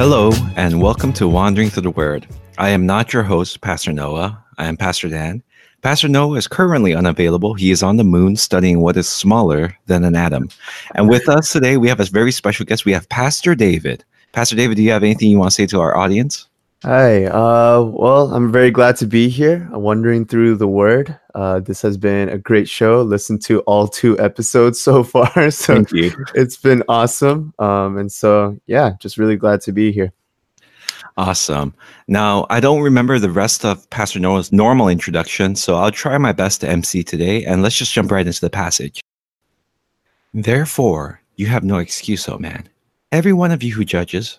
Hello, and welcome to Wandering Through the Word. I am not your host, Pastor Noah. I am Pastor Dan. Pastor Noah is currently unavailable. He is on the moon studying what is smaller than an atom. And with us today, we have a very special guest. We have Pastor David. Pastor David, do you have anything you want to say to our audience? Hi. Uh, well, I'm very glad to be here. I'm wandering through the Word. Uh, this has been a great show. Listened to all two episodes so far, so Thank you. it's been awesome. Um, and so yeah, just really glad to be here. Awesome. Now, I don't remember the rest of Pastor Noah's normal introduction, so I'll try my best to MC today, and let's just jump right into the passage. Therefore, you have no excuse, O man. Every one of you who judges,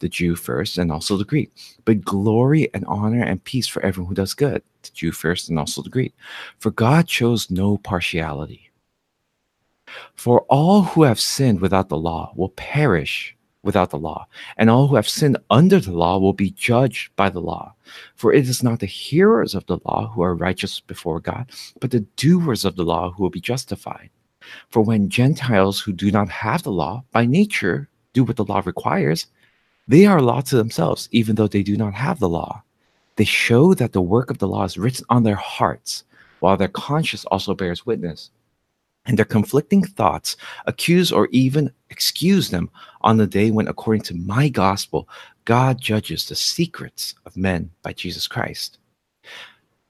the Jew first and also the Greek, but glory and honor and peace for everyone who does good, the Jew first and also the Greek. For God chose no partiality. For all who have sinned without the law will perish without the law, and all who have sinned under the law will be judged by the law. For it is not the hearers of the law who are righteous before God, but the doers of the law who will be justified. For when Gentiles who do not have the law by nature do what the law requires, they are law to themselves, even though they do not have the law. They show that the work of the law is written on their hearts, while their conscience also bears witness. And their conflicting thoughts accuse or even excuse them on the day when, according to my gospel, God judges the secrets of men by Jesus Christ.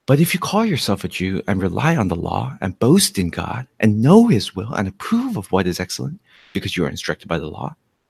But if you call yourself a Jew and rely on the law and boast in God and know his will and approve of what is excellent because you are instructed by the law,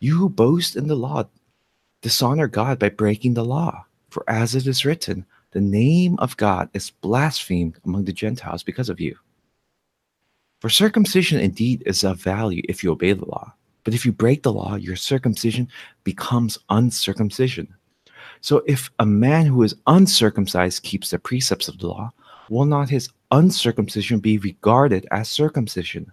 You who boast in the law, dishonor God by breaking the law. For as it is written, the name of God is blasphemed among the Gentiles because of you. For circumcision indeed is of value if you obey the law, but if you break the law, your circumcision becomes uncircumcision. So if a man who is uncircumcised keeps the precepts of the law, will not his uncircumcision be regarded as circumcision?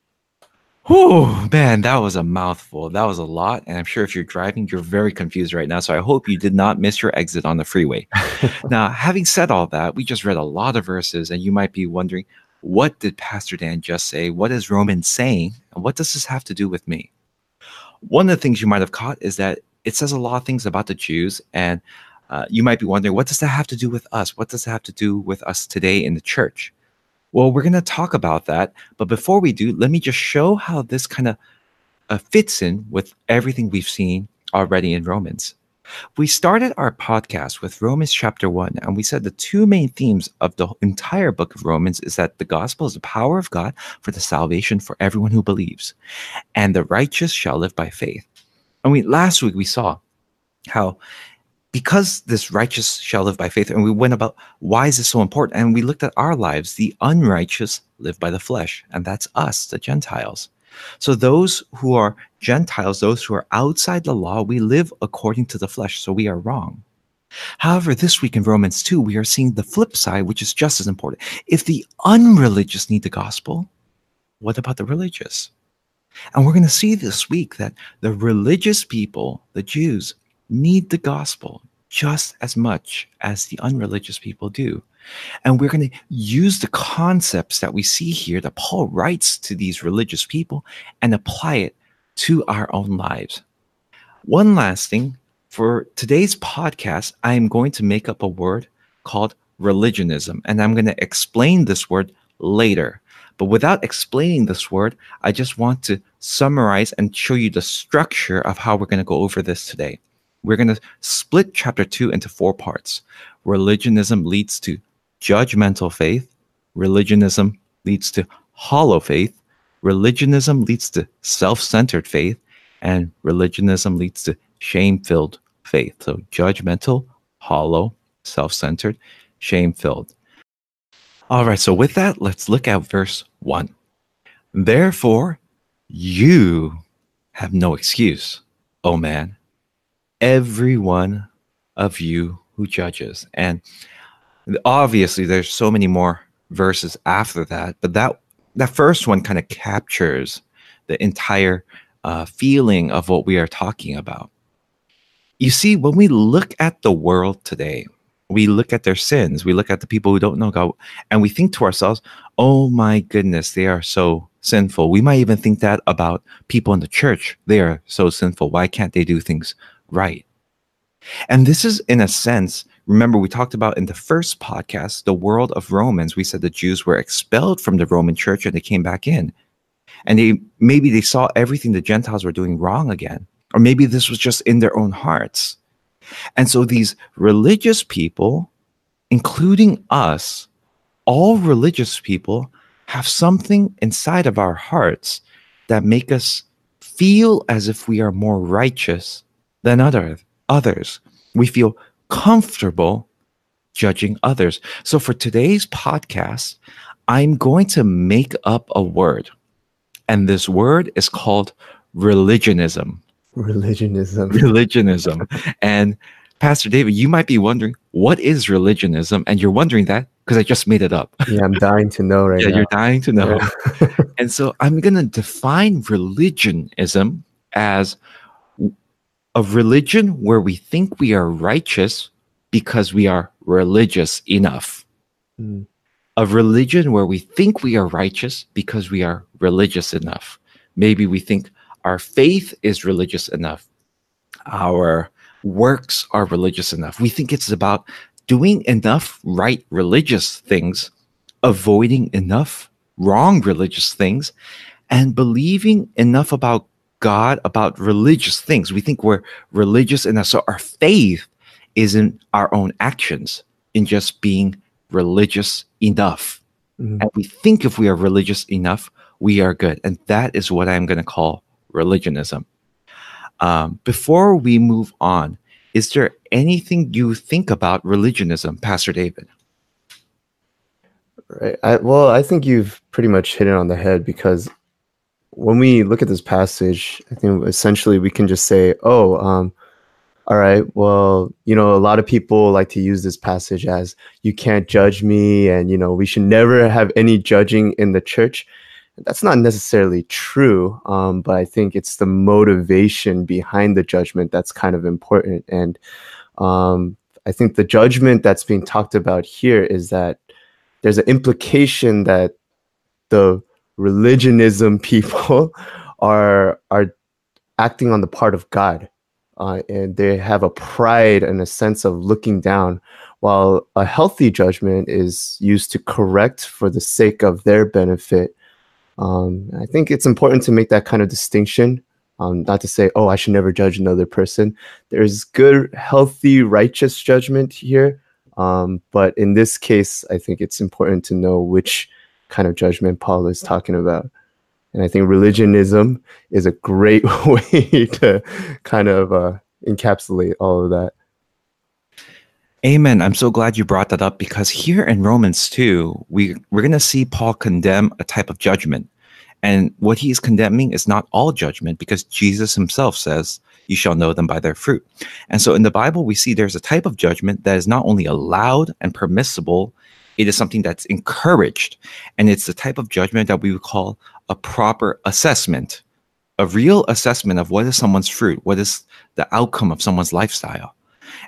Whew, man, that was a mouthful. That was a lot. And I'm sure if you're driving, you're very confused right now. So I hope you did not miss your exit on the freeway. now, having said all that, we just read a lot of verses, and you might be wondering, what did Pastor Dan just say? What is Romans saying? And what does this have to do with me? One of the things you might have caught is that it says a lot of things about the Jews. And uh, you might be wondering, what does that have to do with us? What does that have to do with us today in the church? Well, we're going to talk about that. But before we do, let me just show how this kind of uh, fits in with everything we've seen already in Romans. We started our podcast with Romans chapter 1, and we said the two main themes of the entire book of Romans is that the gospel is the power of God for the salvation for everyone who believes, and the righteous shall live by faith. And we last week we saw how because this righteous shall live by faith, and we went about why is this so important? And we looked at our lives. The unrighteous live by the flesh, and that's us, the Gentiles. So those who are Gentiles, those who are outside the law, we live according to the flesh, so we are wrong. However, this week in Romans 2, we are seeing the flip side, which is just as important. If the unreligious need the gospel, what about the religious? And we're going to see this week that the religious people, the Jews, need the gospel just as much as the unreligious people do. And we're going to use the concepts that we see here that Paul writes to these religious people and apply it to our own lives. One last thing for today's podcast, I am going to make up a word called religionism, and I'm going to explain this word later. But without explaining this word, I just want to summarize and show you the structure of how we're going to go over this today. We're going to split chapter two into four parts. Religionism leads to judgmental faith. Religionism leads to hollow faith. Religionism leads to self centered faith. And religionism leads to shame filled faith. So judgmental, hollow, self centered, shame filled. All right, so with that, let's look at verse 1. Therefore, you have no excuse, O man, every one of you who judges. And obviously, there's so many more verses after that, but that that first one kind of captures the entire uh, feeling of what we are talking about. You see, when we look at the world today, we look at their sins, we look at the people who don't know God, and we think to ourselves, oh my goodness, they are so sinful. We might even think that about people in the church. They are so sinful. Why can't they do things right? And this is, in a sense, remember we talked about in the first podcast, the world of Romans. We said the Jews were expelled from the Roman church and they came back in. And they maybe they saw everything the Gentiles were doing wrong again. Or maybe this was just in their own hearts. And so these religious people, including us, all religious people have something inside of our hearts that make us feel as if we are more righteous than other, others. We feel comfortable judging others. So for today's podcast, I'm going to make up a word. And this word is called religionism. Religionism. Religionism. and Pastor David, you might be wondering, what is religionism? And you're wondering that because I just made it up. Yeah, I'm dying to know right yeah, now. you're dying to know. and so I'm going to define religionism as a religion where we think we are righteous because we are religious enough. Mm. A religion where we think we are righteous because we are religious enough. Maybe we think our faith is religious enough. Our works are religious enough. We think it's about doing enough right religious things, avoiding enough wrong religious things, and believing enough about God, about religious things. We think we're religious enough. So our faith is in our own actions, in just being religious enough. Mm-hmm. And we think if we are religious enough, we are good. And that is what I'm going to call religionism. Um, before we move on, is there anything you think about religionism, Pastor David? Right. I, well, I think you've pretty much hit it on the head because when we look at this passage, I think essentially we can just say, oh, um, all right, well, you know, a lot of people like to use this passage as you can't judge me, and, you know, we should never have any judging in the church. That's not necessarily true, um, but I think it's the motivation behind the judgment that's kind of important. And um, I think the judgment that's being talked about here is that there's an implication that the religionism people are are acting on the part of God, uh, and they have a pride and a sense of looking down, while a healthy judgment is used to correct for the sake of their benefit um, I think it's important to make that kind of distinction. Um, not to say, oh, I should never judge another person. There's good, healthy, righteous judgment here. Um, but in this case, I think it's important to know which kind of judgment Paul is talking about. And I think religionism is a great way to kind of uh, encapsulate all of that. Amen. I'm so glad you brought that up because here in Romans 2, we, we're going to see Paul condemn a type of judgment. And what he is condemning is not all judgment because Jesus himself says, You shall know them by their fruit. And so in the Bible, we see there's a type of judgment that is not only allowed and permissible, it is something that's encouraged. And it's the type of judgment that we would call a proper assessment, a real assessment of what is someone's fruit, what is the outcome of someone's lifestyle.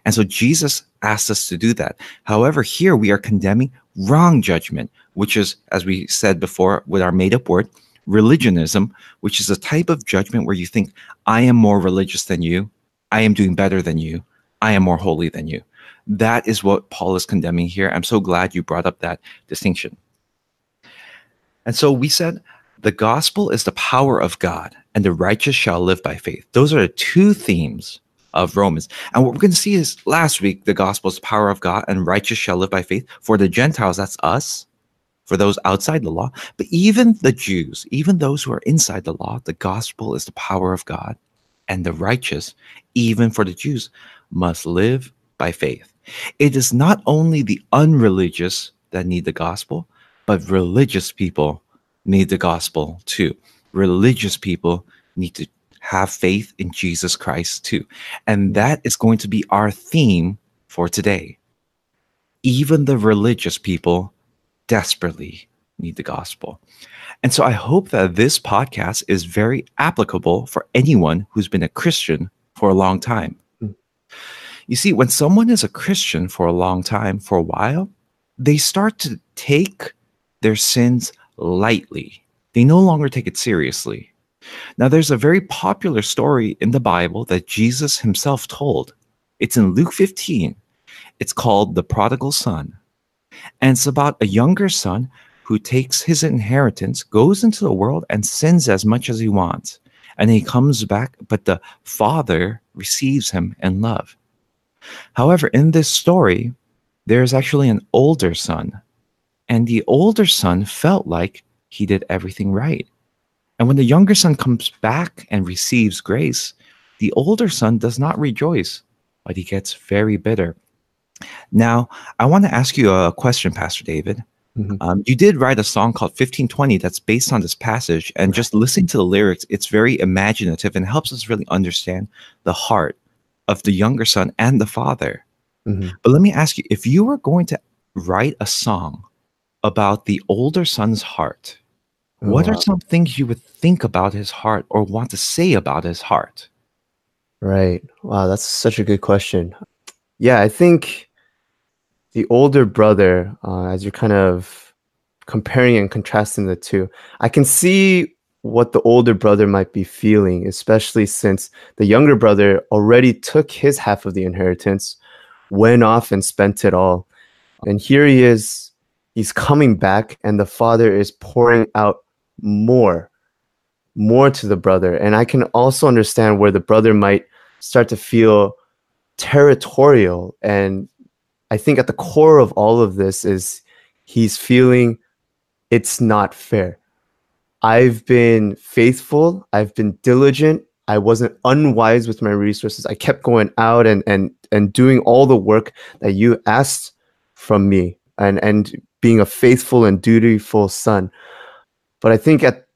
And so Jesus asked us to do that. However, here we are condemning wrong judgment, which is, as we said before with our made up word, religionism, which is a type of judgment where you think, I am more religious than you, I am doing better than you, I am more holy than you. That is what Paul is condemning here. I'm so glad you brought up that distinction. And so we said the gospel is the power of God, and the righteous shall live by faith. Those are the two themes of Romans. And what we're going to see is last week, the gospel is the power of God, and righteous shall live by faith. For the Gentiles, that's us for those outside the law. But even the Jews, even those who are inside the law, the gospel is the power of God. And the righteous, even for the Jews, must live by faith. It is not only the unreligious that need the gospel, but religious people need the gospel too. Religious people need to have faith in Jesus Christ too. And that is going to be our theme for today. Even the religious people desperately need the gospel. And so I hope that this podcast is very applicable for anyone who's been a Christian for a long time. You see, when someone is a Christian for a long time, for a while, they start to take their sins lightly. They no longer take it seriously. Now, there's a very popular story in the Bible that Jesus himself told. It's in Luke 15. It's called The Prodigal Son. And it's about a younger son who takes his inheritance, goes into the world, and sins as much as he wants. And he comes back, but the father receives him in love. However, in this story, there's actually an older son. And the older son felt like he did everything right. And when the younger son comes back and receives grace, the older son does not rejoice, but he gets very bitter. Now, I want to ask you a question, Pastor David. Mm-hmm. Um, you did write a song called 1520 that's based on this passage. And just listening to the lyrics, it's very imaginative and helps us really understand the heart of the younger son and the father. Mm-hmm. But let me ask you if you were going to write a song about the older son's heart, oh, what wow. are some things you would think about his heart or want to say about his heart? Right. Wow, that's such a good question. Yeah, I think the older brother, uh, as you're kind of comparing and contrasting the two, I can see what the older brother might be feeling, especially since the younger brother already took his half of the inheritance, went off and spent it all. And here he is, he's coming back, and the father is pouring out more, more to the brother. And I can also understand where the brother might start to feel territorial and I think at the core of all of this is he's feeling it's not fair. I've been faithful, I've been diligent, I wasn't unwise with my resources. I kept going out and and and doing all the work that you asked from me and and being a faithful and dutiful son. But I think at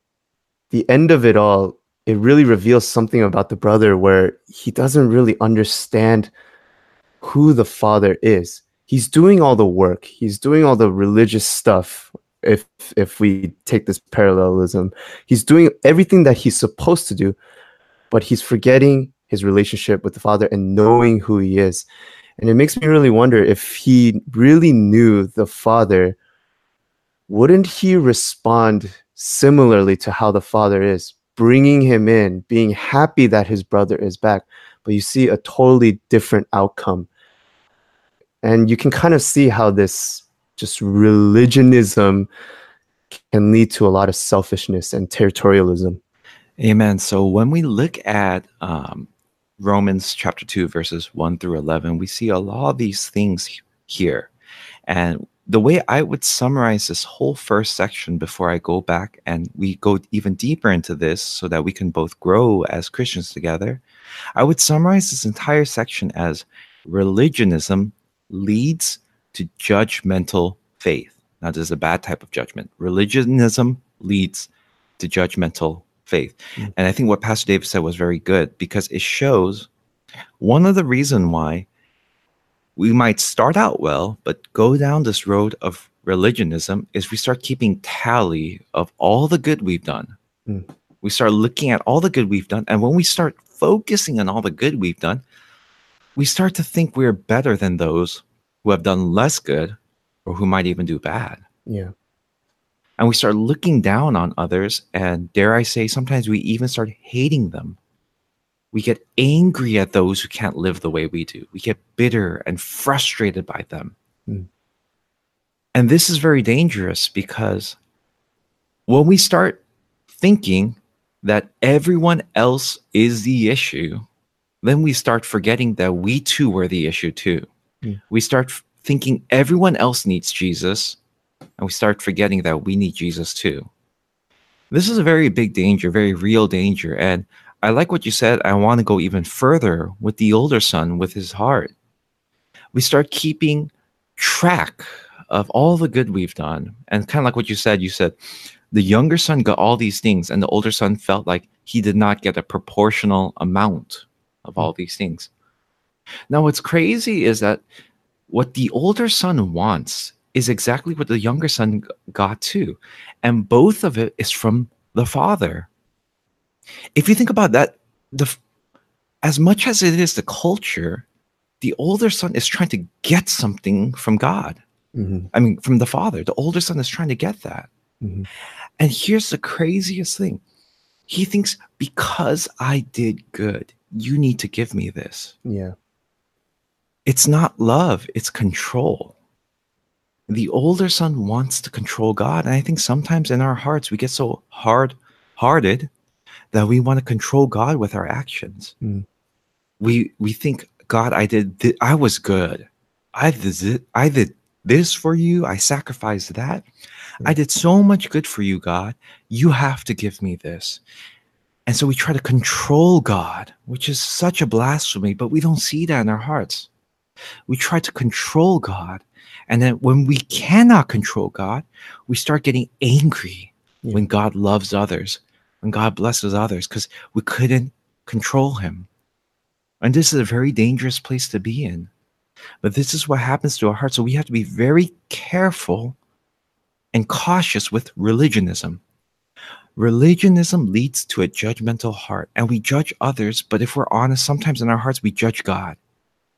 the end of it all, it really reveals something about the brother where he doesn't really understand who the father is he's doing all the work he's doing all the religious stuff if if we take this parallelism he's doing everything that he's supposed to do but he's forgetting his relationship with the father and knowing who he is. And it makes me really wonder if he really knew the father wouldn't he respond similarly to how the father is bringing him in being happy that his brother is back? But you see a totally different outcome. And you can kind of see how this just religionism can lead to a lot of selfishness and territorialism. Amen. So when we look at um, Romans chapter 2, verses 1 through 11, we see a lot of these things here. And the way I would summarize this whole first section before I go back and we go even deeper into this so that we can both grow as Christians together, I would summarize this entire section as religionism leads to judgmental faith. Now, this is a bad type of judgment. Religionism leads to judgmental faith. Mm. And I think what Pastor David said was very good because it shows one of the reason why we might start out well, but go down this road of religionism is we start keeping tally of all the good we've done. Mm. We start looking at all the good we've done. And when we start focusing on all the good we've done, we start to think we're better than those who have done less good or who might even do bad. Yeah. And we start looking down on others. And dare I say, sometimes we even start hating them we get angry at those who can't live the way we do. We get bitter and frustrated by them. Mm. And this is very dangerous because when we start thinking that everyone else is the issue, then we start forgetting that we too were the issue too. Mm. We start thinking everyone else needs Jesus, and we start forgetting that we need Jesus too. This is a very big danger, very real danger. And I like what you said. I want to go even further with the older son with his heart. We start keeping track of all the good we've done. And kind of like what you said, you said the younger son got all these things, and the older son felt like he did not get a proportional amount of all these things. Now, what's crazy is that what the older son wants is exactly what the younger son got too. And both of it is from the father if you think about that, the as much as it is the culture, the older son is trying to get something from God. Mm-hmm. I mean, from the father. The older son is trying to get that. Mm-hmm. And here's the craziest thing he thinks, because I did good, you need to give me this. Yeah. It's not love, it's control. The older son wants to control God. And I think sometimes in our hearts, we get so hard hearted that we want to control God with our actions. Mm. We we think God, I did th- I was good. I did I did this for you. I sacrificed that. I did so much good for you, God. You have to give me this. And so we try to control God, which is such a blasphemy, but we don't see that in our hearts. We try to control God. And then when we cannot control God, we start getting angry yeah. when God loves others and God blesses others because we couldn't control him. And this is a very dangerous place to be in. But this is what happens to our hearts. So we have to be very careful and cautious with religionism. Religionism leads to a judgmental heart, and we judge others. But if we're honest, sometimes in our hearts, we judge God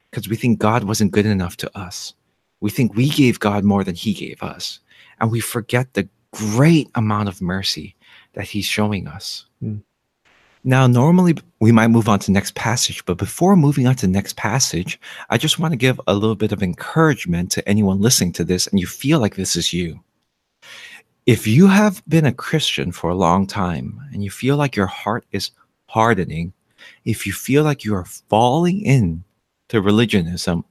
because we think God wasn't good enough to us. We think we gave God more than He gave us. And we forget the great amount of mercy that he's showing us. Mm. Now, normally we might move on to next passage, but before moving on to the next passage, I just want to give a little bit of encouragement to anyone listening to this and you feel like this is you. If you have been a Christian for a long time and you feel like your heart is hardening, if you feel like you are falling in to religionism,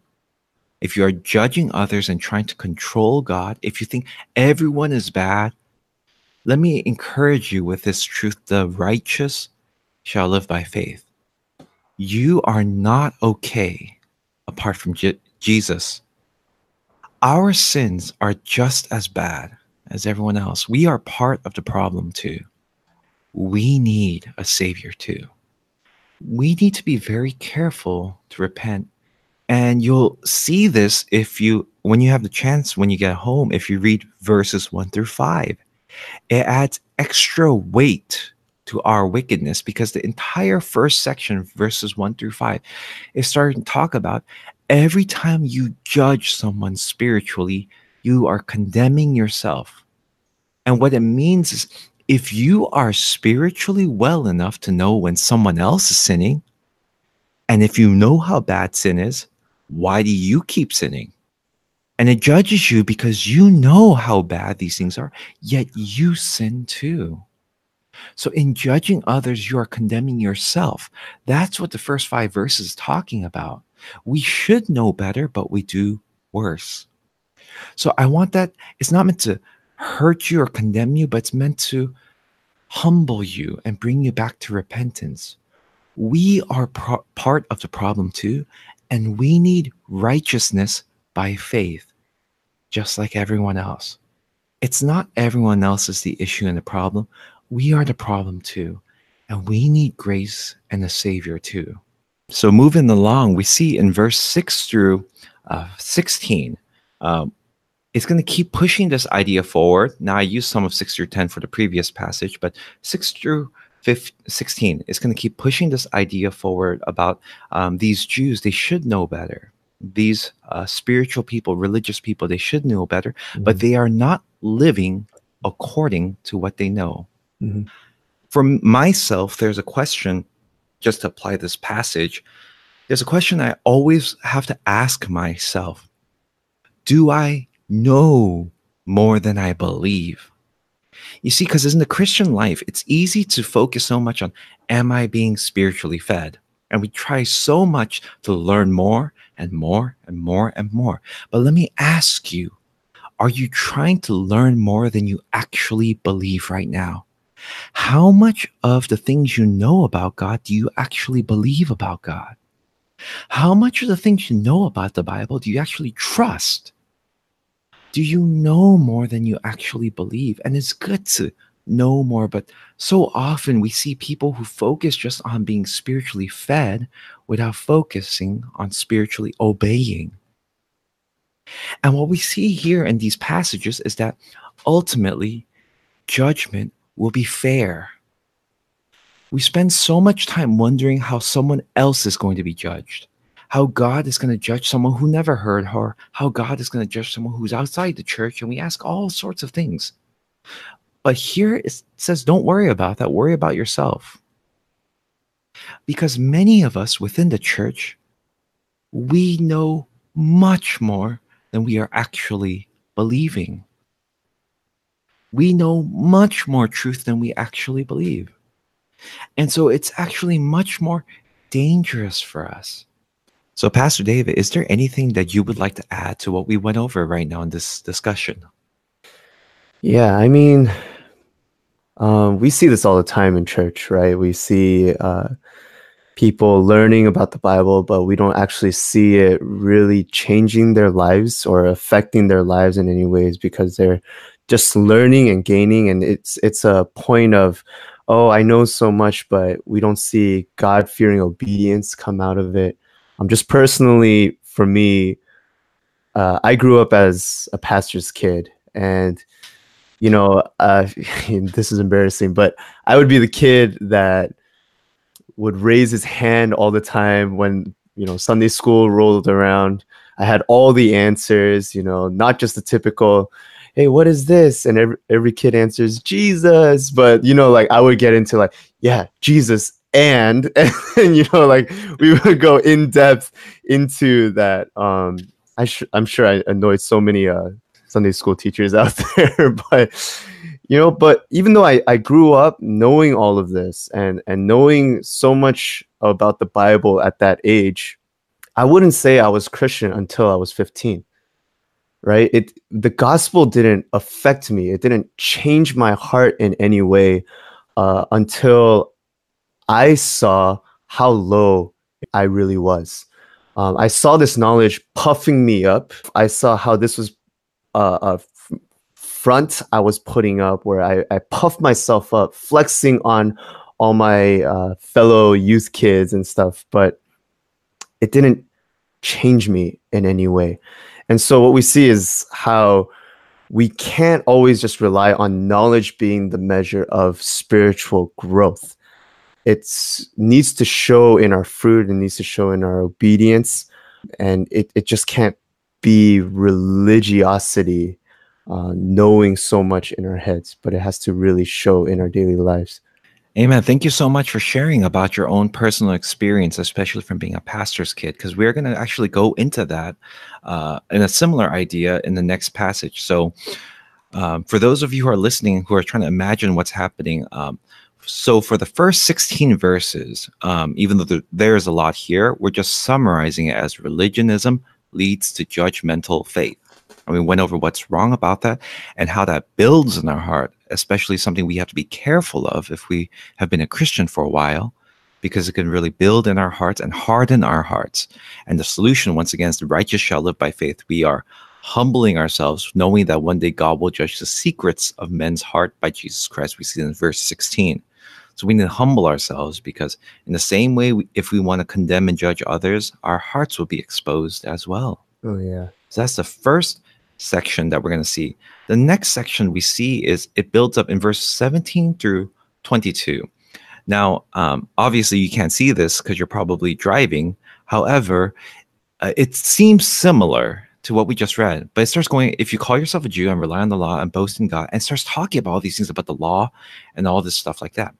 if you are judging others and trying to control God, if you think everyone is bad let me encourage you with this truth the righteous shall live by faith. You are not okay apart from Je- Jesus. Our sins are just as bad as everyone else. We are part of the problem too. We need a savior too. We need to be very careful to repent. And you'll see this if you, when you have the chance, when you get home, if you read verses one through five it adds extra weight to our wickedness because the entire first section, verses one through five, is starting to talk about every time you judge someone spiritually, you are condemning yourself. And what it means is if you are spiritually well enough to know when someone else is sinning, and if you know how bad sin is, why do you keep sinning? And it judges you because you know how bad these things are, yet you sin too. So, in judging others, you are condemning yourself. That's what the first five verses talking about. We should know better, but we do worse. So, I want that, it's not meant to hurt you or condemn you, but it's meant to humble you and bring you back to repentance. We are pro- part of the problem too, and we need righteousness by faith, just like everyone else. It's not everyone else is the issue and the problem. We are the problem too. And we need grace and a Savior too. So, moving along, we see in verse 6 through uh, 16, um, it's going to keep pushing this idea forward. Now, I used some of 6 through 10 for the previous passage, but 6 through 15, 16 is going to keep pushing this idea forward about um, these Jews, they should know better. These uh, spiritual people, religious people, they should know better, mm-hmm. but they are not living according to what they know. Mm-hmm. For myself, there's a question, just to apply this passage, there's a question I always have to ask myself Do I know more than I believe? You see, because in the Christian life, it's easy to focus so much on, Am I being spiritually fed? And we try so much to learn more and more and more and more. But let me ask you are you trying to learn more than you actually believe right now? How much of the things you know about God do you actually believe about God? How much of the things you know about the Bible do you actually trust? Do you know more than you actually believe? And it's good to know more, but so often we see people who focus just on being spiritually fed without focusing on spiritually obeying. And what we see here in these passages is that ultimately judgment will be fair. We spend so much time wondering how someone else is going to be judged, how God is going to judge someone who never heard her, how God is going to judge someone who's outside the church, and we ask all sorts of things. But here it says, don't worry about that, worry about yourself. Because many of us within the church, we know much more than we are actually believing. We know much more truth than we actually believe. And so it's actually much more dangerous for us. So, Pastor David, is there anything that you would like to add to what we went over right now in this discussion? Yeah, I mean, um, we see this all the time in church, right? We see uh, people learning about the Bible, but we don't actually see it really changing their lives or affecting their lives in any ways because they're just learning and gaining, and it's it's a point of, oh, I know so much, but we don't see God fearing obedience come out of it. Um, just personally, for me, uh, I grew up as a pastor's kid, and you know, uh, this is embarrassing, but I would be the kid that would raise his hand all the time when you know Sunday school rolled around. I had all the answers, you know, not just the typical, "Hey, what is this?" and every every kid answers Jesus, but you know, like I would get into like, "Yeah, Jesus." And, and you know, like we would go in depth into that. Um, I sh- I'm sure I annoyed so many uh, Sunday school teachers out there, but you know but even though I, I grew up knowing all of this and and knowing so much about the bible at that age i wouldn't say i was christian until i was 15 right it the gospel didn't affect me it didn't change my heart in any way uh, until i saw how low i really was um, i saw this knowledge puffing me up i saw how this was uh, a front I was putting up where I, I puffed myself up, flexing on all my uh, fellow youth kids and stuff, but it didn't change me in any way. And so what we see is how we can't always just rely on knowledge being the measure of spiritual growth. It needs to show in our fruit, it needs to show in our obedience, and it, it just can't be religiosity uh, knowing so much in our heads, but it has to really show in our daily lives. Amen. Thank you so much for sharing about your own personal experience, especially from being a pastor's kid, because we're going to actually go into that uh, in a similar idea in the next passage. So, um, for those of you who are listening who are trying to imagine what's happening, um, so for the first 16 verses, um, even though there, there's a lot here, we're just summarizing it as religionism leads to judgmental faith. And we went over what's wrong about that and how that builds in our heart, especially something we have to be careful of if we have been a Christian for a while. because it can really build in our hearts and harden our hearts. And the solution, once again, is the righteous shall live by faith. We are humbling ourselves, knowing that one day God will judge the secrets of men's heart by Jesus Christ. We see in verse 16. So we need to humble ourselves because, in the same way, we, if we want to condemn and judge others, our hearts will be exposed as well. Oh, yeah. So that's the first section that we're going to see. The next section we see is it builds up in verse 17 through 22. Now, um, obviously, you can't see this because you're probably driving. However, uh, it seems similar to what we just read, but it starts going, if you call yourself a Jew and rely on the law and boast in God, and starts talking about all these things about the law and all this stuff like that.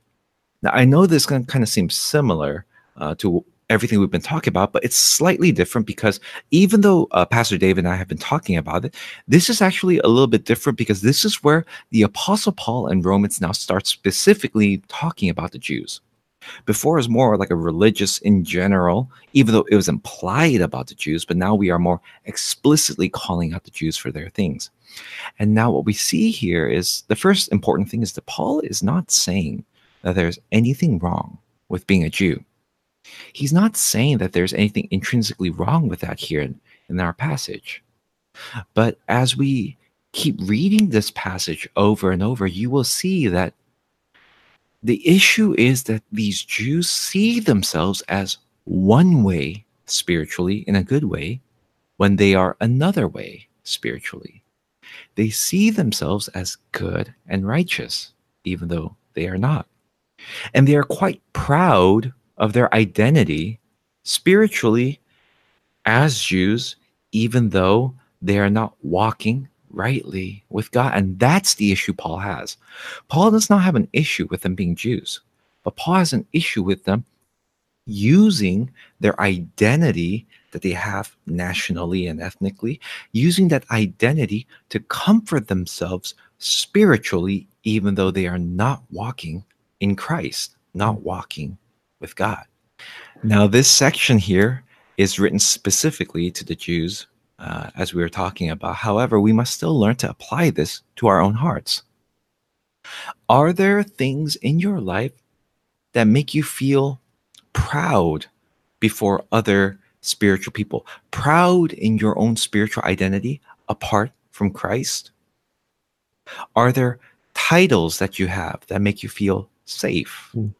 Now, I know this kind of seems similar uh, to everything we've been talking about, but it's slightly different because even though uh, Pastor David and I have been talking about it, this is actually a little bit different because this is where the Apostle Paul and Romans now start specifically talking about the Jews. Before it was more like a religious in general, even though it was implied about the Jews, but now we are more explicitly calling out the Jews for their things. And now what we see here is the first important thing is that Paul is not saying that there's anything wrong with being a Jew. He's not saying that there's anything intrinsically wrong with that here in, in our passage. But as we keep reading this passage over and over, you will see that the issue is that these Jews see themselves as one way spiritually in a good way when they are another way spiritually. They see themselves as good and righteous, even though they are not. And they are quite proud of their identity spiritually as Jews, even though they are not walking rightly with God. And that's the issue Paul has. Paul does not have an issue with them being Jews, but Paul has an issue with them using their identity that they have nationally and ethnically, using that identity to comfort themselves spiritually, even though they are not walking in Christ, not walking with God. Now, this section here is written specifically to the Jews, uh, as we were talking about. However, we must still learn to apply this to our own hearts. Are there things in your life that make you feel proud before other spiritual people, proud in your own spiritual identity apart from Christ? Are there titles that you have that make you feel safe? Mm.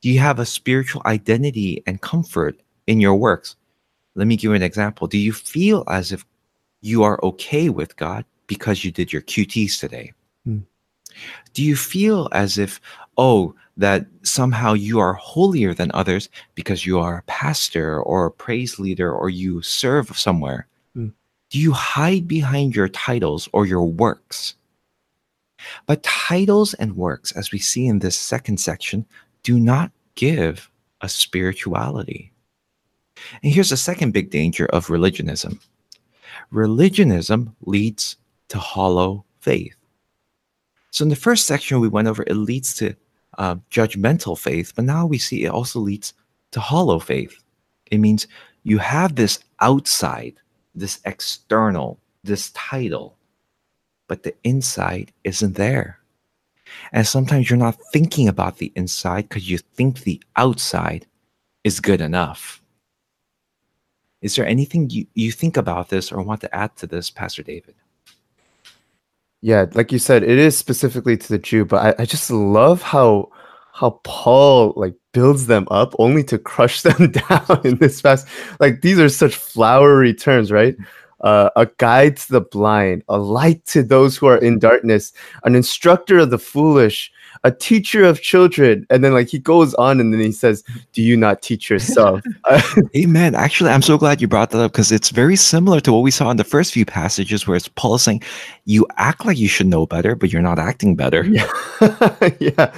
Do you have a spiritual identity and comfort in your works? Let me give you an example. Do you feel as if you are okay with God because you did your QTs today? Mm. Do you feel as if, oh, that somehow you are holier than others because you are a pastor or a praise leader or you serve somewhere? Mm. Do you hide behind your titles or your works? But titles and works, as we see in this second section, do not give a spirituality. And here's the second big danger of religionism religionism leads to hollow faith. So, in the first section we went over, it leads to uh, judgmental faith, but now we see it also leads to hollow faith. It means you have this outside, this external, this title, but the inside isn't there. And sometimes you're not thinking about the inside because you think the outside is good enough. Is there anything you, you think about this or want to add to this, Pastor David? Yeah, like you said, it is specifically to the Jew, but I, I just love how how Paul like builds them up only to crush them down in this fast. Like these are such flowery terms, right? Uh, a guide to the blind, a light to those who are in darkness, an instructor of the foolish, a teacher of children. And then, like, he goes on and then he says, Do you not teach yourself? Amen. Actually, I'm so glad you brought that up because it's very similar to what we saw in the first few passages where it's Paul saying, You act like you should know better, but you're not acting better. Yeah. yeah.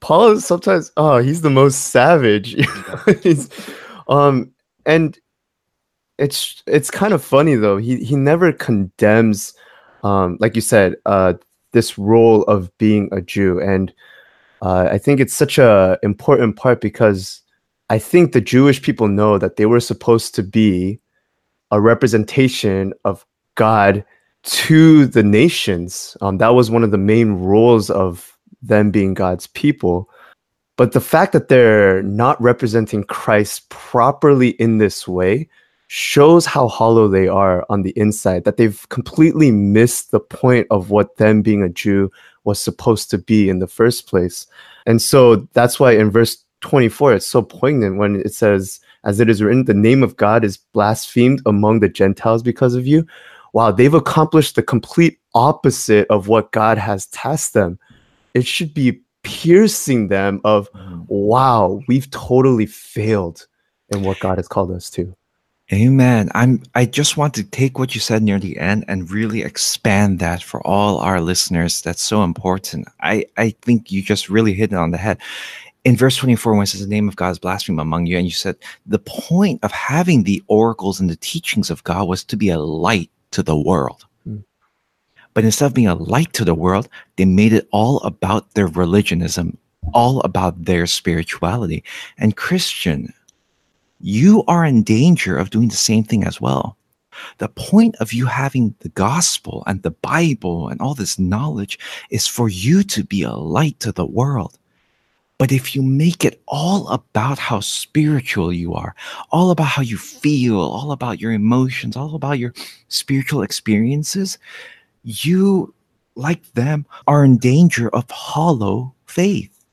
Paul is sometimes, oh, he's the most savage. um, and it's it's kind of funny though. He he never condemns, um, like you said, uh, this role of being a Jew, and uh, I think it's such a important part because I think the Jewish people know that they were supposed to be a representation of God to the nations. Um, that was one of the main roles of them being God's people. But the fact that they're not representing Christ properly in this way shows how hollow they are on the inside, that they've completely missed the point of what them being a Jew was supposed to be in the first place. And so that's why in verse 24, it's so poignant when it says, As it is written, the name of God is blasphemed among the Gentiles because of you. Wow, they've accomplished the complete opposite of what God has tasked them. It should be piercing them of, mm. wow, we've totally failed in what God has called us to. Amen. I'm I just want to take what you said near the end and really expand that for all our listeners. That's so important. I, I think you just really hit it on the head. In verse 24, when it says the name of God is blasphemed among you, and you said the point of having the oracles and the teachings of God was to be a light to the world. Mm. But instead of being a light to the world, they made it all about their religionism, all about their spirituality. And Christian, you are in danger of doing the same thing as well. The point of you having the gospel and the Bible and all this knowledge is for you to be a light to the world. But if you make it all about how spiritual you are, all about how you feel, all about your emotions, all about your spiritual experiences, you, like them, are in danger of hollow faith.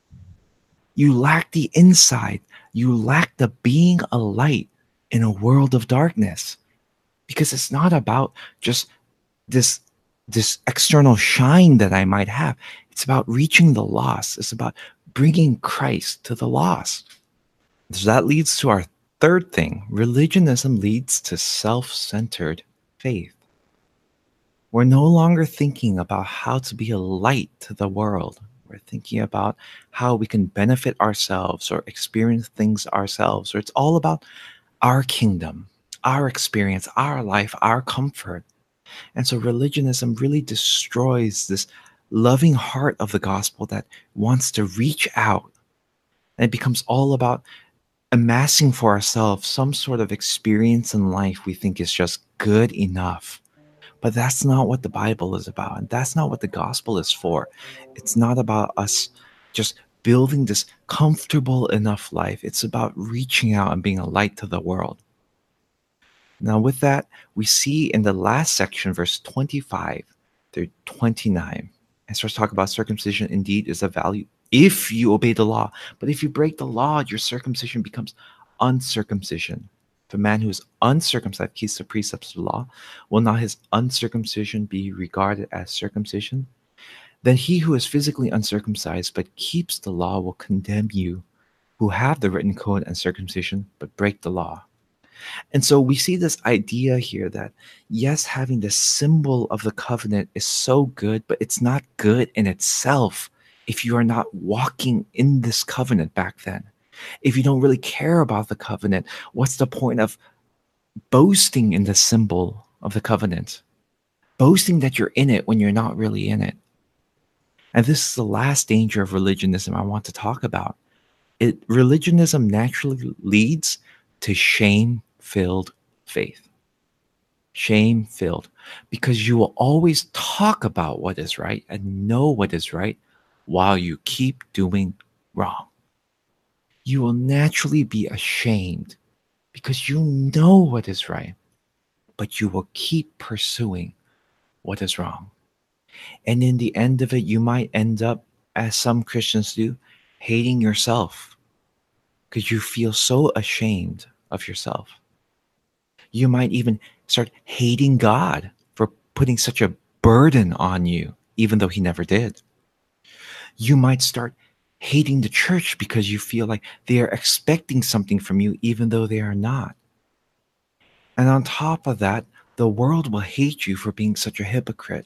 You lack the insight you lack the being a light in a world of darkness because it's not about just this this external shine that I might have. It's about reaching the lost. It's about bringing Christ to the lost. So that leads to our third thing. Religionism leads to self-centered faith. We're no longer thinking about how to be a light to the world. We're thinking about how we can benefit ourselves or experience things ourselves, or it's all about our kingdom, our experience, our life, our comfort. And so religionism really destroys this loving heart of the gospel that wants to reach out. And it becomes all about amassing for ourselves some sort of experience in life we think is just good enough. But that's not what the Bible is about. And that's not what the gospel is for. It's not about us just building this comfortable enough life. It's about reaching out and being a light to the world. Now, with that, we see in the last section, verse 25 through 29, and starts talking about circumcision indeed is a value if you obey the law. But if you break the law, your circumcision becomes uncircumcision. If a man who is uncircumcised keeps the precepts of the law, will not his uncircumcision be regarded as circumcision? Then he who is physically uncircumcised but keeps the law will condemn you, who have the written code and circumcision but break the law. And so we see this idea here that yes, having the symbol of the covenant is so good, but it's not good in itself if you are not walking in this covenant back then if you don't really care about the covenant, what's the point of boasting in the symbol of the covenant? Boasting that you're in it when you're not really in it. And this is the last danger of religionism I want to talk about. It religionism naturally leads to shame-filled faith. Shame filled because you will always talk about what is right and know what is right while you keep doing wrong you will naturally be ashamed because you know what is right, but you will keep pursuing what is wrong. And in the end of it, you might end up, as some Christians do, hating yourself because you feel so ashamed of yourself. You might even start hating God for putting such a burden on you, even though He never did. You might start hating the church because you feel like they are expecting something from you, even though they are not. And on top of that, the world will hate you for being such a hypocrite.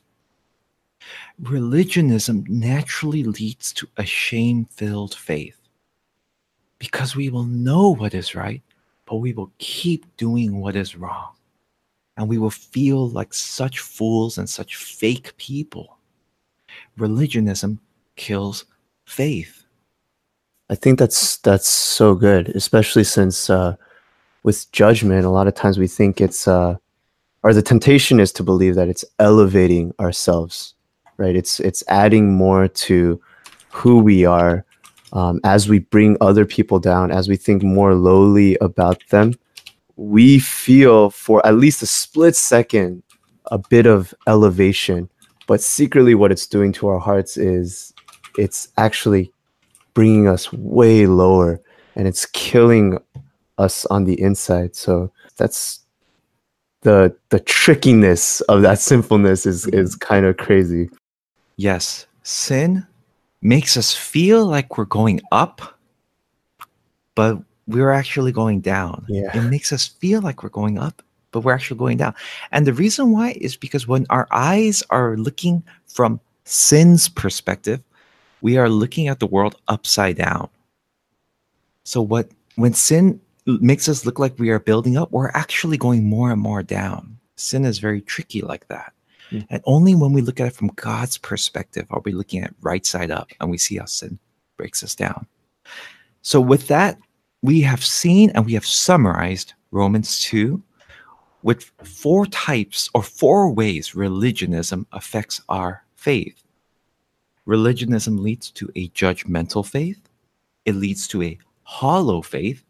Religionism naturally leads to a shame filled faith because we will know what is right, but we will keep doing what is wrong. And we will feel like such fools and such fake people. Religionism kills faith. I think that's that's so good, especially since uh, with judgment, a lot of times we think it's uh, or the temptation is to believe that it's elevating ourselves, right? It's it's adding more to who we are um, as we bring other people down, as we think more lowly about them, we feel for at least a split second a bit of elevation. But secretly, what it's doing to our hearts is it's actually bringing us way lower and it's killing us on the inside. So that's the the trickiness of that sinfulness is is kind of crazy. Yes, sin makes us feel like we're going up, but we're actually going down. Yeah. It makes us feel like we're going up, but we're actually going down. And the reason why is because when our eyes are looking from sin's perspective, we are looking at the world upside down. So what when sin makes us look like we are building up, we're actually going more and more down. Sin is very tricky like that. Mm. And only when we look at it from God's perspective are we looking at right side up and we see how sin breaks us down. So, with that, we have seen and we have summarized Romans 2 with four types or four ways religionism affects our faith. Religionism leads to a judgmental faith, it leads to a hollow faith,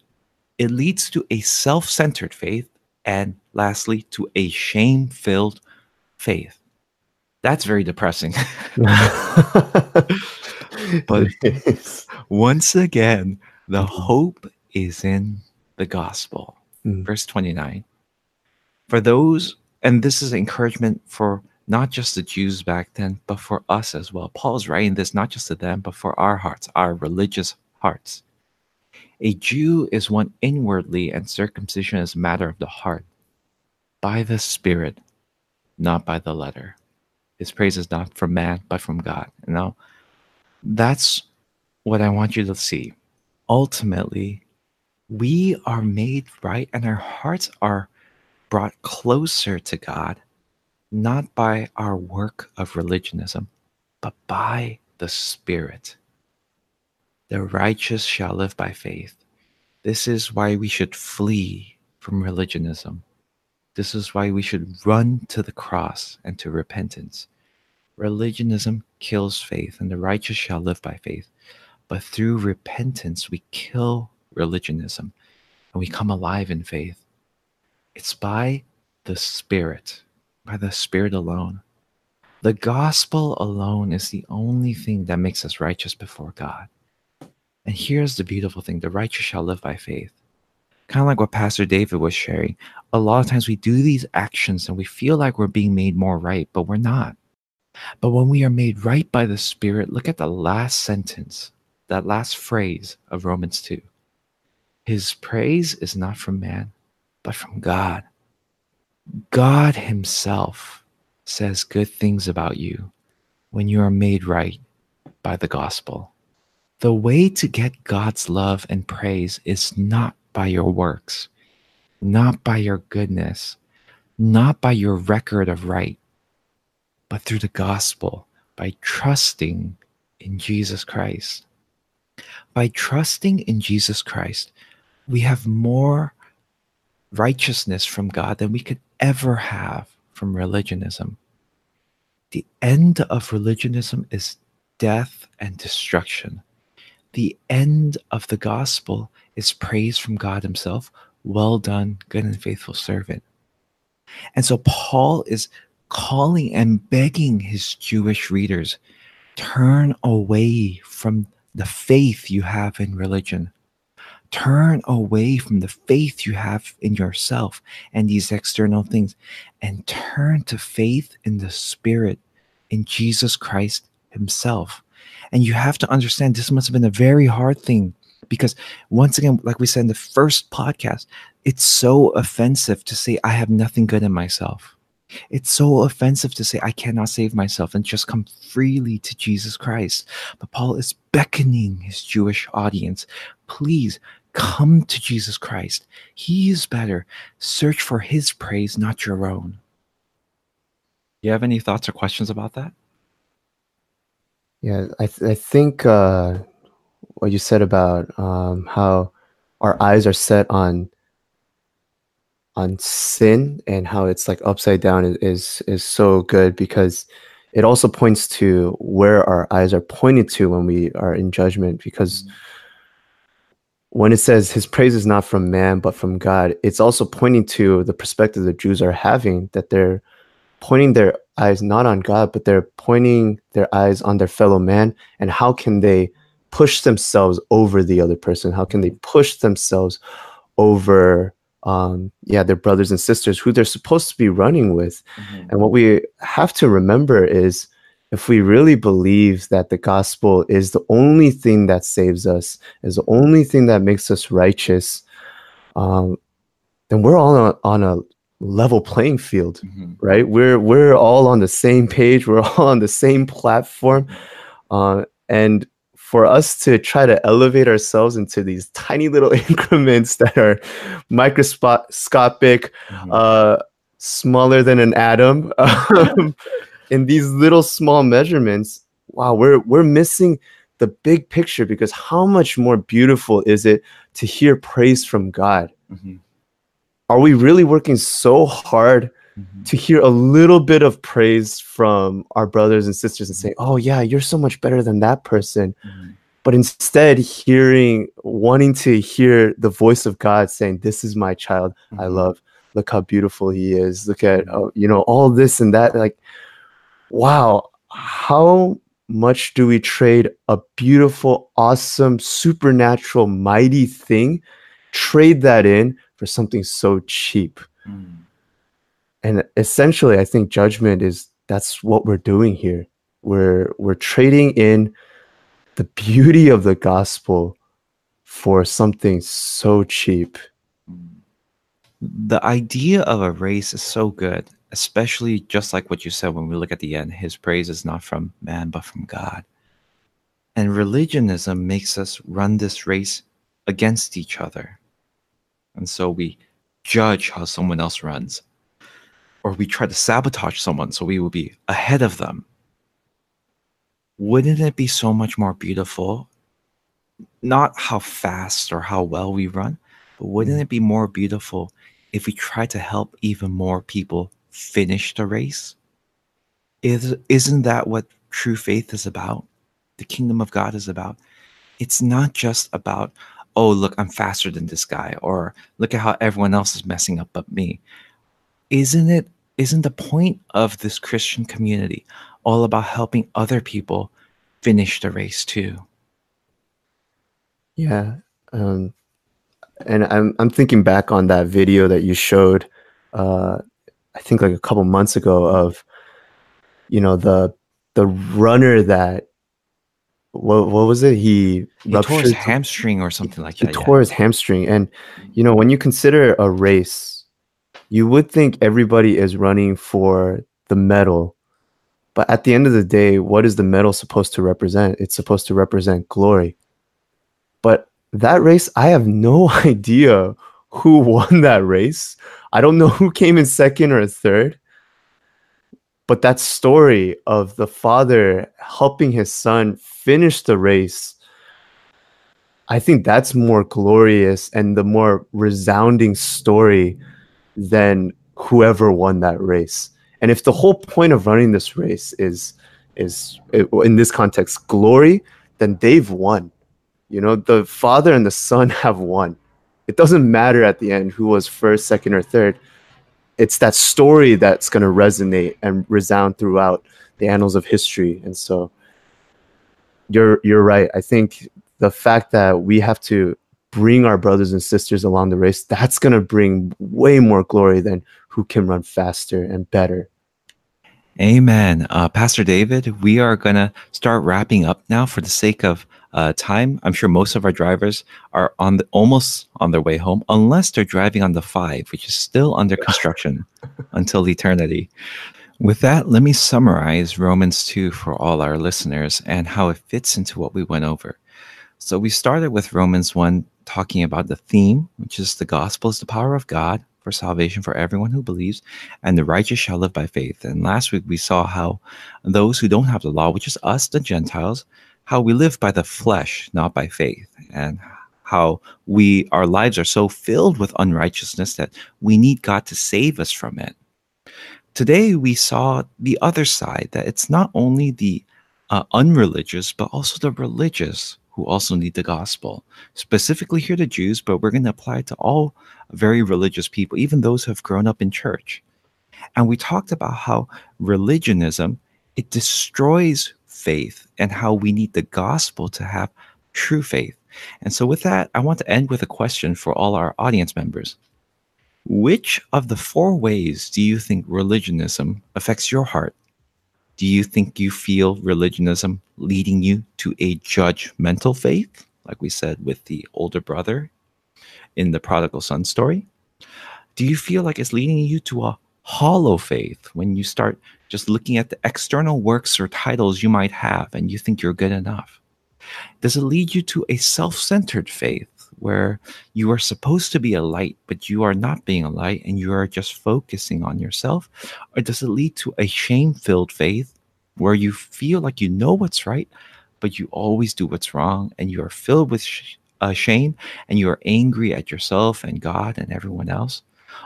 it leads to a self centered faith, and lastly, to a shame filled faith. That's very depressing. but once again, the hope is in the gospel. Mm. Verse 29. For those, and this is encouragement for not just the Jews back then, but for us as well. Paul's writing this not just to them, but for our hearts, our religious hearts. A Jew is one inwardly, and circumcision is a matter of the heart, by the Spirit, not by the letter. His praise is not from man, but from God. Know, that's what I want you to see. Ultimately, we are made right and our hearts are brought closer to God, not by our work of religionism, but by the Spirit. The righteous shall live by faith. This is why we should flee from religionism. This is why we should run to the cross and to repentance. Religionism kills faith, and the righteous shall live by faith. But through repentance, we kill religionism and we come alive in faith. It's by the Spirit, by the Spirit alone. The gospel alone is the only thing that makes us righteous before God. And here's the beautiful thing the righteous shall live by faith. Kind of like what Pastor David was sharing. A lot of times we do these actions and we feel like we're being made more right, but we're not. But when we are made right by the Spirit, look at the last sentence, that last phrase of Romans 2. His praise is not from man, but from God. God Himself says good things about you when you are made right by the gospel. The way to get God's love and praise is not by your works, not by your goodness, not by your record of right, but through the gospel, by trusting in Jesus Christ. By trusting in Jesus Christ, we have more righteousness from God than we could ever have from religionism. The end of religionism is death and destruction the end of the gospel is praise from God Himself. Well done, good and faithful servant. And so Paul is calling and begging his Jewish readers turn away from the faith you have in religion. Turn away from the faith you have in yourself and these external things and turn to faith in the Spirit, in Jesus Christ Himself. And you have to understand this must have been a very hard thing because, once again, like we said in the first podcast, it's so offensive to say, I have nothing good in myself. It's so offensive to say, I cannot save myself and just come freely to Jesus Christ. But Paul is beckoning his Jewish audience please come to Jesus Christ. He is better. Search for his praise, not your own. Do you have any thoughts or questions about that? Yeah, I th- I think uh, what you said about um, how our eyes are set on on sin and how it's like upside down is is, is so good because it also points to where our eyes are pointed to when we are in judgment because when it says his praise is not from man but from God, it's also pointing to the perspective the Jews are having that they're pointing their eyes not on God, but they're pointing their eyes on their fellow man and how can they push themselves over the other person? How can they push themselves over um, yeah, their brothers and sisters who they're supposed to be running with. Mm-hmm. And what we have to remember is if we really believe that the gospel is the only thing that saves us, is the only thing that makes us righteous, um, then we're all on a, on a level playing field, mm-hmm. right? We're we're all on the same page. We're all on the same platform, uh, and for us to try to elevate ourselves into these tiny little increments that are microscopic, mm-hmm. uh, smaller than an atom, um, in these little small measurements, wow, we're we're missing the big picture because how much more beautiful is it to hear praise from God? Mm-hmm. Are we really working so hard? Mm-hmm. to hear a little bit of praise from our brothers and sisters and say, mm-hmm. "Oh yeah, you're so much better than that person." Mm-hmm. But instead, hearing, wanting to hear the voice of God saying, "This is my child, I mm-hmm. love. Look how beautiful he is. Look at oh, you know all this and that." Like, wow, how much do we trade a beautiful, awesome, supernatural, mighty thing? Trade that in for something so cheap. Mm and essentially i think judgment is that's what we're doing here we're we're trading in the beauty of the gospel for something so cheap the idea of a race is so good especially just like what you said when we look at the end his praise is not from man but from god. And religionism makes us run this race against each other. And so we judge how someone else runs or we try to sabotage someone so we will be ahead of them, wouldn't it be so much more beautiful? Not how fast or how well we run, but wouldn't it be more beautiful if we try to help even more people finish the race? Is, isn't that what true faith is about? The kingdom of God is about. It's not just about, oh, look, I'm faster than this guy, or look at how everyone else is messing up but me isn't it isn't the point of this Christian community all about helping other people finish the race too? Yeah. Um, and I'm I'm thinking back on that video that you showed uh, I think like a couple months ago of you know the the runner that what what was it? He, he tore his hamstring or something like he that. He tore yeah. his hamstring, and you know mm-hmm. when you consider a race, you would think everybody is running for the medal. But at the end of the day, what is the medal supposed to represent? It's supposed to represent glory. But that race, I have no idea who won that race. I don't know who came in second or third. But that story of the father helping his son finish the race, I think that's more glorious and the more resounding story than whoever won that race. And if the whole point of running this race is is in this context glory, then they've won. You know, the father and the son have won. It doesn't matter at the end who was first, second, or third. It's that story that's going to resonate and resound throughout the annals of history. And so you're you're right. I think the fact that we have to bring our brothers and sisters along the race, that's going to bring way more glory than who can run faster and better. Amen. Uh, Pastor David, we are going to start wrapping up now for the sake of uh, time. I'm sure most of our drivers are on the, almost on their way home, unless they're driving on the five, which is still under construction until eternity. With that, let me summarize Romans 2 for all our listeners and how it fits into what we went over. So we started with Romans 1 talking about the theme, which is the gospel is the power of God for salvation for everyone who believes, and the righteous shall live by faith. And last week we saw how those who don't have the law, which is us, the Gentiles, how we live by the flesh, not by faith, and how we our lives are so filled with unrighteousness that we need God to save us from it. today we saw the other side that it's not only the uh, unreligious, but also the religious who also need the gospel. Specifically here to Jews, but we're going to apply it to all very religious people, even those who have grown up in church. And we talked about how religionism it destroys faith and how we need the gospel to have true faith. And so with that, I want to end with a question for all our audience members. Which of the four ways do you think religionism affects your heart? Do you think you feel religionism leading you to a judgmental faith, like we said with the older brother in the prodigal son story? Do you feel like it's leading you to a hollow faith when you start just looking at the external works or titles you might have and you think you're good enough? Does it lead you to a self centered faith where you are supposed to be a light, but you are not being a light and you are just focusing on yourself? Or does it lead to a shame filled faith where you feel like you know what's right, but you always do what's wrong and you are filled with sh- uh, shame and you are angry at yourself and God and everyone else?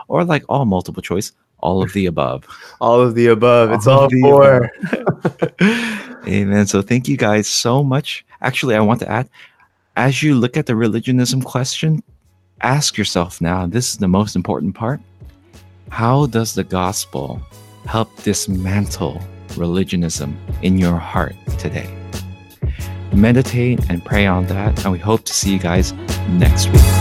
Or like all multiple choice, all of the above. All of the above. It's all, all four. Amen. So thank you guys so much. Actually, I want to add as you look at the religionism question, ask yourself now this is the most important part. How does the gospel help dismantle religionism in your heart today? Meditate and pray on that, and we hope to see you guys next week.